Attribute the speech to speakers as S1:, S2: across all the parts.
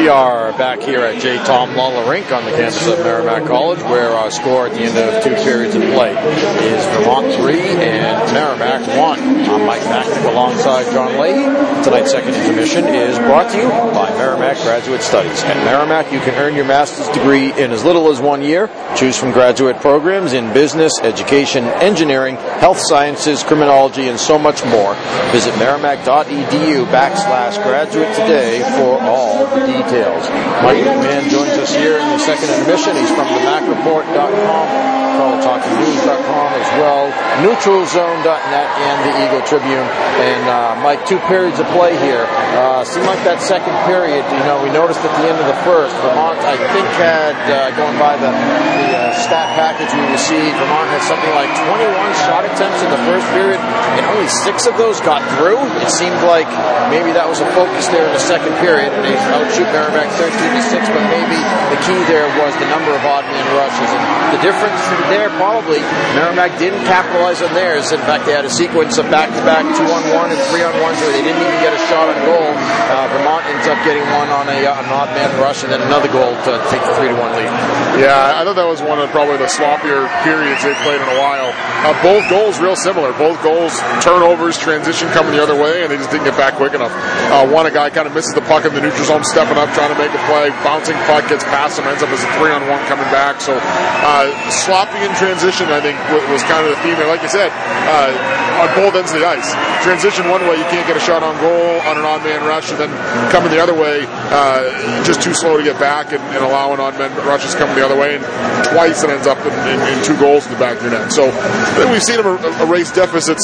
S1: We are back here at J. Thom Lawler Rink on the campus of Merrimack College, where our score at the end of two periods of play is Vermont 3 and Merrimack 1. I'm Mike Machnik alongside John Leahy. Tonight's second intermission is brought to you by Merrimack Graduate Studies. At Merrimack, you can earn your master's degree in as little as one year. Choose from graduate programs in business, education, engineering, health sciences, criminology, and so much more. Visit merrimack.edu backslash graduate today for all the details. Mike McMahon joins us here in the second intermission. He's from the MacReport.com collegehockeynews.com as well, neutralzone.net, and the Eagle Tribune. And uh, Mike, two periods of play here. Uh, seemed like that second period, you know, we noticed at the end of the first, Vermont, I think, had, uh, going by the, the uh, stat package we received, Vermont had something like 21 shot attempts in the first period, and only six of those got through. It seemed like maybe that was a focus there in the second period, and they outshoot Merrimack 13 to 6, but maybe key there was the number of odd man rushes. And the difference there, probably, Merrimack didn't capitalize on theirs. In fact, they had a sequence of back-to-back two-on-one and three-on-ones where they didn't even get a shot on goal. Uh, Vermont ends up getting one on a, uh, an odd man rush and then another goal to take the three-to-one lead.
S2: Yeah, I thought that was one of probably the sloppier periods they've played in a while. Uh, both goals real similar. Both goals turnovers, transition coming the other way, and they just didn't get back quick enough. Uh, one, a guy kind of misses the puck in the neutral zone, stepping up, trying to make a play, bouncing puck, gets past ends up as a three-on-one coming back. So uh, sloppy in transition, I think, was kind of the theme there. Like I said, uh, on both ends of the ice. Transition one way, you can't get a shot on goal on an odd man rush, and then coming the other way, uh, just too slow to get back and, and allowing odd man rush rushes coming the other way. And twice it ends up in, in, in two goals in the back of your net. So we've seen them erase deficits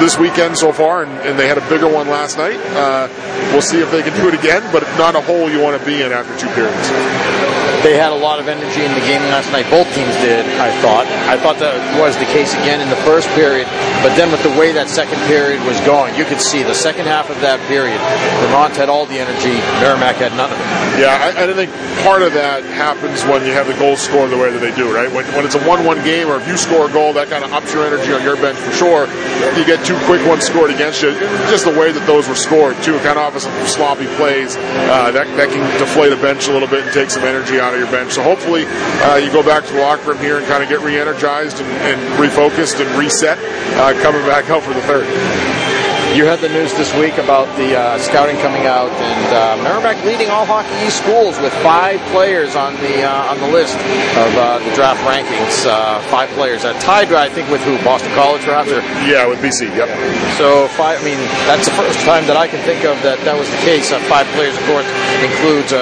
S2: this weekend so far, and, and they had a bigger one last night. Uh, we'll see if they can do it again, but not a hole you want to be in after two periods
S1: they had a lot of energy in the game last night. Both teams did, I thought. I thought that was the case again in the first period, but then with the way that second period was going, you could see the second half of that period, Vermont had all the energy, Merrimack had none of it.
S2: Yeah, I, I think part of that happens when you have the goals scored the way that they do, right? When, when it's a 1 1 game, or if you score a goal, that kind of ups your energy on your bench for sure. You get two quick ones scored against you. Just the way that those were scored, too, kind of off of sloppy plays, uh, that, that can deflate a bench a little bit and take some energy out of your bench. So hopefully uh, you go back to the locker room here and kind of get re-energized and, and refocused and reset uh, coming back out for the third.
S1: You had the news this week about the uh, scouting coming out, and uh, Merrimack leading all Hockey East schools with five players on the uh, on the list of uh, the draft rankings. Uh, five players, uh, tied, I think, with who? Boston College, perhaps? Or?
S2: Yeah, with BC. Yep.
S1: So five. I mean, that's the first time that I can think of that that was the case. five players, of course, includes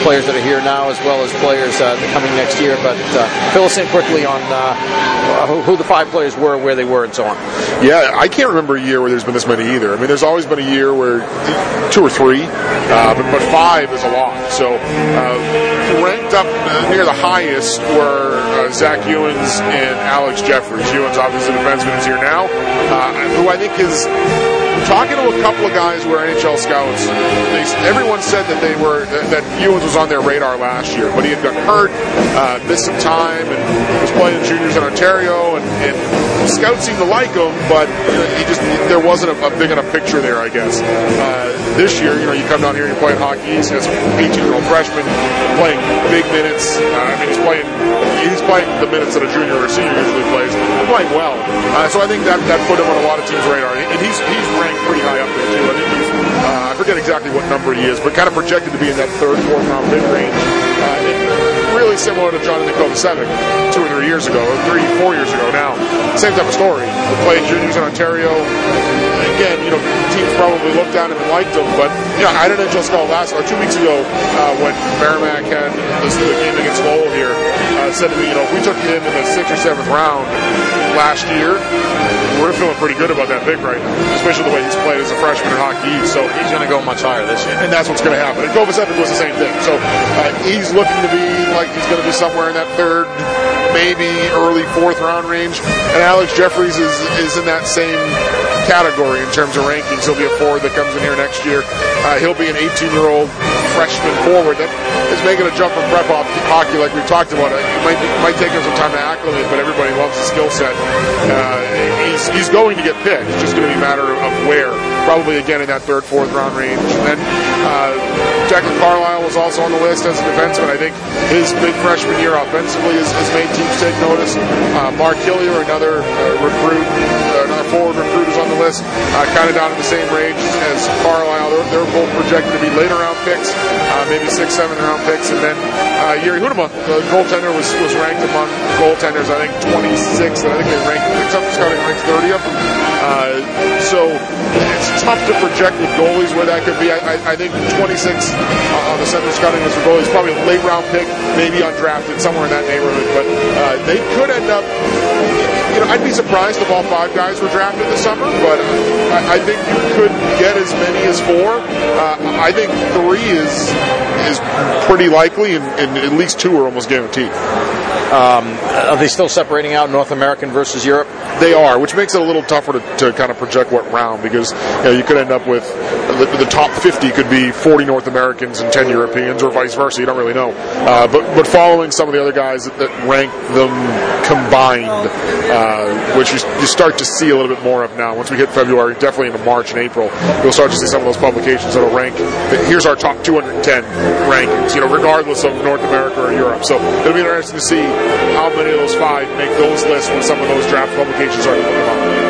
S1: players that are here now as well as players coming next year. But fill us in quickly on who, who the five players were, where they were, and so on.
S2: Yeah, I can't remember a year where there's been this many either. I mean, there's always been a year where two or three, uh, but, but, five is a lot. So uh, ranked up near the highest were uh, Zach Uens and Alex Jefferies. Uens, obviously, defenseman, is here now, uh, who I think is talking to a couple of guys who are NHL scouts, they, everyone said that they were that Uens was on their radar last year, but he had got hurt, uh, missed some time, and was playing juniors in Ontario, and, and scouts seemed to like him, but you he just there wasn't a, a, big enough picture there, I guess. Uh, this year, you know, you come down here and you're playing hockey. He's a 18 year old freshman playing big minutes. Uh, I mean, he's playing he's playing the minutes that a junior or senior usually plays, and playing well. Uh, so I think that that put him on a lot of teams' radar, and he's he's ranked pretty high up there too. I think he's uh, I forget exactly what number he is, but kind of projected to be in that third, fourth round mid range. Uh, really similar to Jonathan Kovacevic two or three years ago, or three, four years ago now. Same type of story. Played juniors in Ontario. Again, you know, teams probably looked at him and liked him, but you know, I had an NHL scout last or two weeks ago uh, when Merrimack had this, the game against Lowell here. Uh, said to me, you know, if we took him in the sixth or seventh round last year, we're feeling pretty good about that pick right now, especially the way he's played as a freshman in hockey. So
S1: he's going to go much higher this year,
S2: and that's what's going to happen. And Kovacevic was the same thing. So uh, he's looking to be like he's going to be somewhere in that third, maybe early fourth round range. And Alex Jefferies is is in that same category in terms of rankings. He'll be a forward that comes in here next year. Uh, he'll be an 18 year old freshman forward that is making a jump from prep hockey, like we talked about. It might it might take him some time to acclimate, but everybody loves the skill set. Uh, he's he's going to get picked. It's just going to be a matter of where. Probably again in that third, fourth round range. And then uh, Declan Carlisle was also on the list as a defenseman. I think his big freshman year offensively has, has made teams take notice. Uh, Mark Hillier, another uh, recruit, uh, another forward recruit, list, uh, kind of down in the same range as Carlisle. They're, they're both projected to be later round picks, uh, maybe six, seven round picks. And then uh, Jiri Huitema, the goaltender, was, was ranked among goaltenders, I think 26, and I think they ranked, think some scouting ranks 30th. Uh, so it's tough to project with goalies where that could be. I, I, I think 26 uh, on the center scouting list for goalies, probably a late round pick, maybe undrafted, somewhere in that neighborhood. But uh, they could end up. You know, I'd be surprised if all five guys were drafted this summer, but I, I think you could get as many as four. Uh, I think three is is pretty likely, and, and at least two are almost guaranteed.
S1: Um, are they still separating out North American versus Europe?
S2: They are, which makes it a little tougher to, to kind of project what round because you, know, you could end up with the, the, top 50 could be 40 North Americans and 10 Europeans, or vice versa. You don't really know. Uh, but but following some of the other guys that, that rank them combined, uh, which you, you, start to see a little bit more of now. Once we hit February, definitely into March and April, you'll start to see some of those publications that'll rank. Here's our top 210 rankings, you know, regardless of North America or Europe. So it'll be interesting to see how many of those five make those lists when some of those draft publications are come out.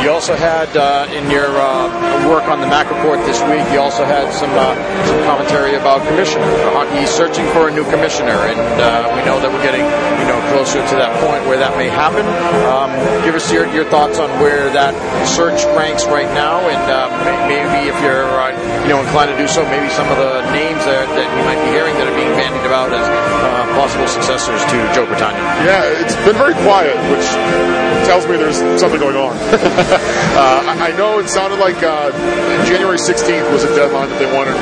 S1: You also had uh, in your uh, work on the MAC report this week, you also had some uh, some commentary about commissioner. He's searching for a new commissioner, and uh, we know that we're getting you know closer to that point where that may happen. Um, give us your, your thoughts on where that search ranks right now, and uh, maybe if you're uh, you know inclined to do so, maybe some of the names that, that you might be hearing that are being bandied about as possible successors to Joe Bertagna.
S2: Yeah, it's been very quiet, which tells me there's something going on. uh, I know it sounded like uh, January 16th was a deadline that they wanted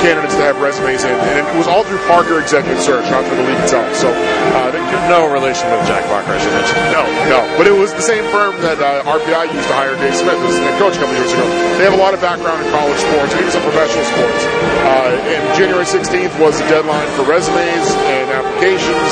S2: candidates to have resumes in, and it was all through Parker Executive Search, not through the league itself. So, uh, they,
S1: no relation with Jack Parker, I should mention.
S2: No, no, but it was the same firm that uh, RPI used to hire Dave Smith as head coach a couple years ago. They have a lot of background in college sports, and even some professional sports. Uh, and January 16th was the deadline for resumes and applications.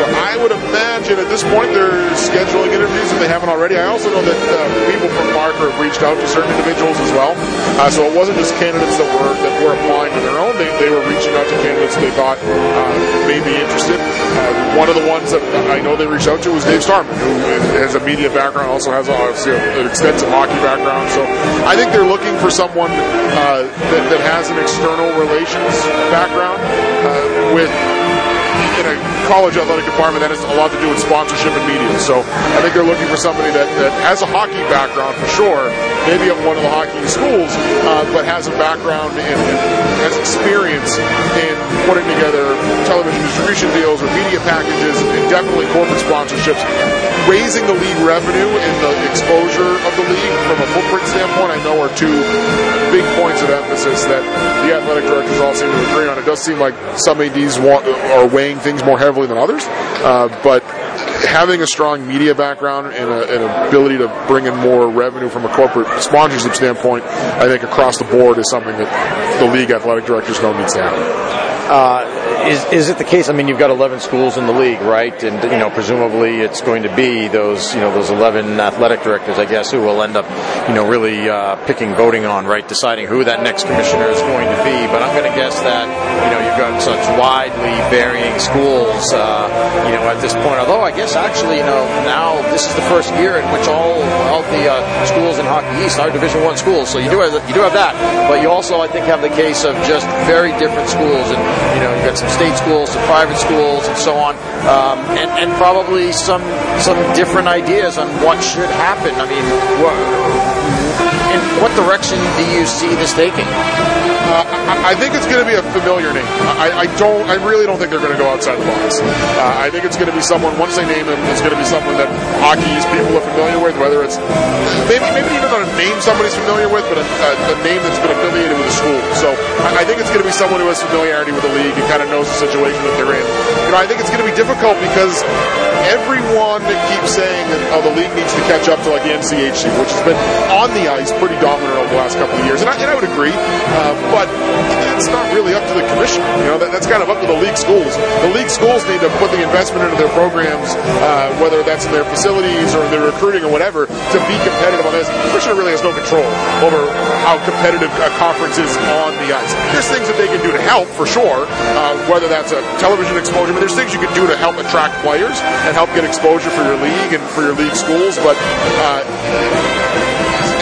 S2: So I would imagine at this point they're scheduling interviews if they haven't already. I also know that uh, people from Parker have reached out to certain individuals as well. Uh, so it wasn't just candidates that were that were applying to their own. They, they were reaching out to candidates they thought uh, may be interested. Uh, one of the ones that I know they reached out to was Dave Starman, who has a media background, also has obviously an extensive hockey background. So I think they're looking for someone uh, that, that has an external relations background uh, with in a college athletic department that has a lot to do with sponsorship and media. So I think they're looking for somebody that, that has a hockey background for sure, maybe at one of the hockey schools, uh, but has a background and, has experience in putting together television distribution deals or media packages and definitely corporate sponsorships, raising the league revenue and the exposure of the league from a footprint standpoint. I know are two big points of emphasis that the athletic directors all seem to agree on. It does seem like some ads want, are weighing things more heavily than others. Uh, but having a strong media background and, a, an ability to bring in more revenue from a corporate sponsorship standpoint, I think across the board is something that the league athletic directors know needs to happen.
S1: Uh, is is it the case? I mean, you've got 11 schools in the league, right? And you know, presumably it's going to be those you know those 11 athletic directors, I guess, who will end up you know really uh, picking, voting on, right, deciding who that next commissioner is going to be. But I'm going to guess that you know you've got such widely varying schools, uh, you know, at this point. Although I guess actually, you know, now this is the first year in which all all the uh, schools in Hockey East are Division One schools. So you do have you do have that, but you also I think have the case of just very different schools and you know, you've got some state schools, some private schools, and so on, um, and, and probably some some different ideas on what should happen. I mean, what, in what direction do you see this taking?
S2: Uh, I, think it's going to be a familiar name. I, I, don't. I really don't think they're going to go outside the box. Uh, I think it's going to be someone. Once they name him, it's going to be someone that hockey's people are familiar with. Whether it's maybe maybe even not a name somebody's familiar with, but a, a, a name that's been affiliated with a school. So I, I think it's going to be someone who has familiarity with the league and kind of knows the situation that they're in. You know, I think it's going to be difficult because everyone keeps saying that oh the league needs to catch up to like the NCHC, which has been on the ice pretty dominant over the last couple of years, and I, and I would agree. Uh, but it's not really up to the commissioner. You know, that, that's kind of up to the league schools. The league schools need to put the investment into their programs, uh, whether that's in their facilities or their recruiting or whatever, to be competitive on this. The commissioner really has no control over how competitive a conference is on the ice. There's things that they can do to help, for sure, uh, whether that's a television exposure, but there's things you can do to help attract players and help get exposure for your league and for your league schools. But uh,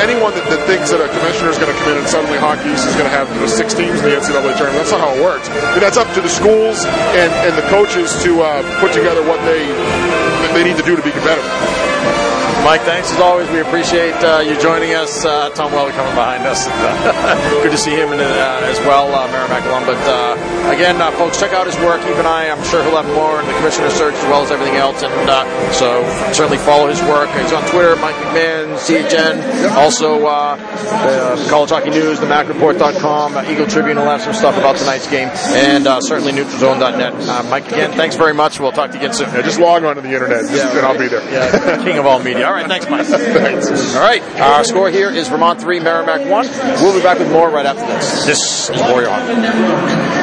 S2: anyone that, that, thinks that a commissioner is going to come in and suddenly Hockey East is going to have you know, six teams in the NCAA tournament, that's not how it works. I mean, that's up to the schools and, and the coaches to uh, put together what they they need to do to be competitive.
S1: Mike, thanks as always. We appreciate uh, you joining us. Uh, Tom Weller coming behind us. good to see him in, uh, as well, uh, Merrimack alum. But uh, again, uh, folks, check out his work. Keep an eye. I'm sure he'll have more in the commissioner search as well as everything else. And so certainly follow his work. He's on Twitter, Mike McMahon, CHN. Also, the College Hockey News, the MacReport.com, Eagle Tribune will have some stuff about tonight's game. And certainly NeutralZone.net. Mike, again, thanks very much. We'll talk to you again soon.
S2: Yeah, just log on to the internet, yeah, and I'll be there.
S1: Yeah, king of all media. All right, thanks, Mike. thanks. All right, our score here is Vermont 3, Merrimack 1. We'll be back with more right after this. This is Warrior Hockey.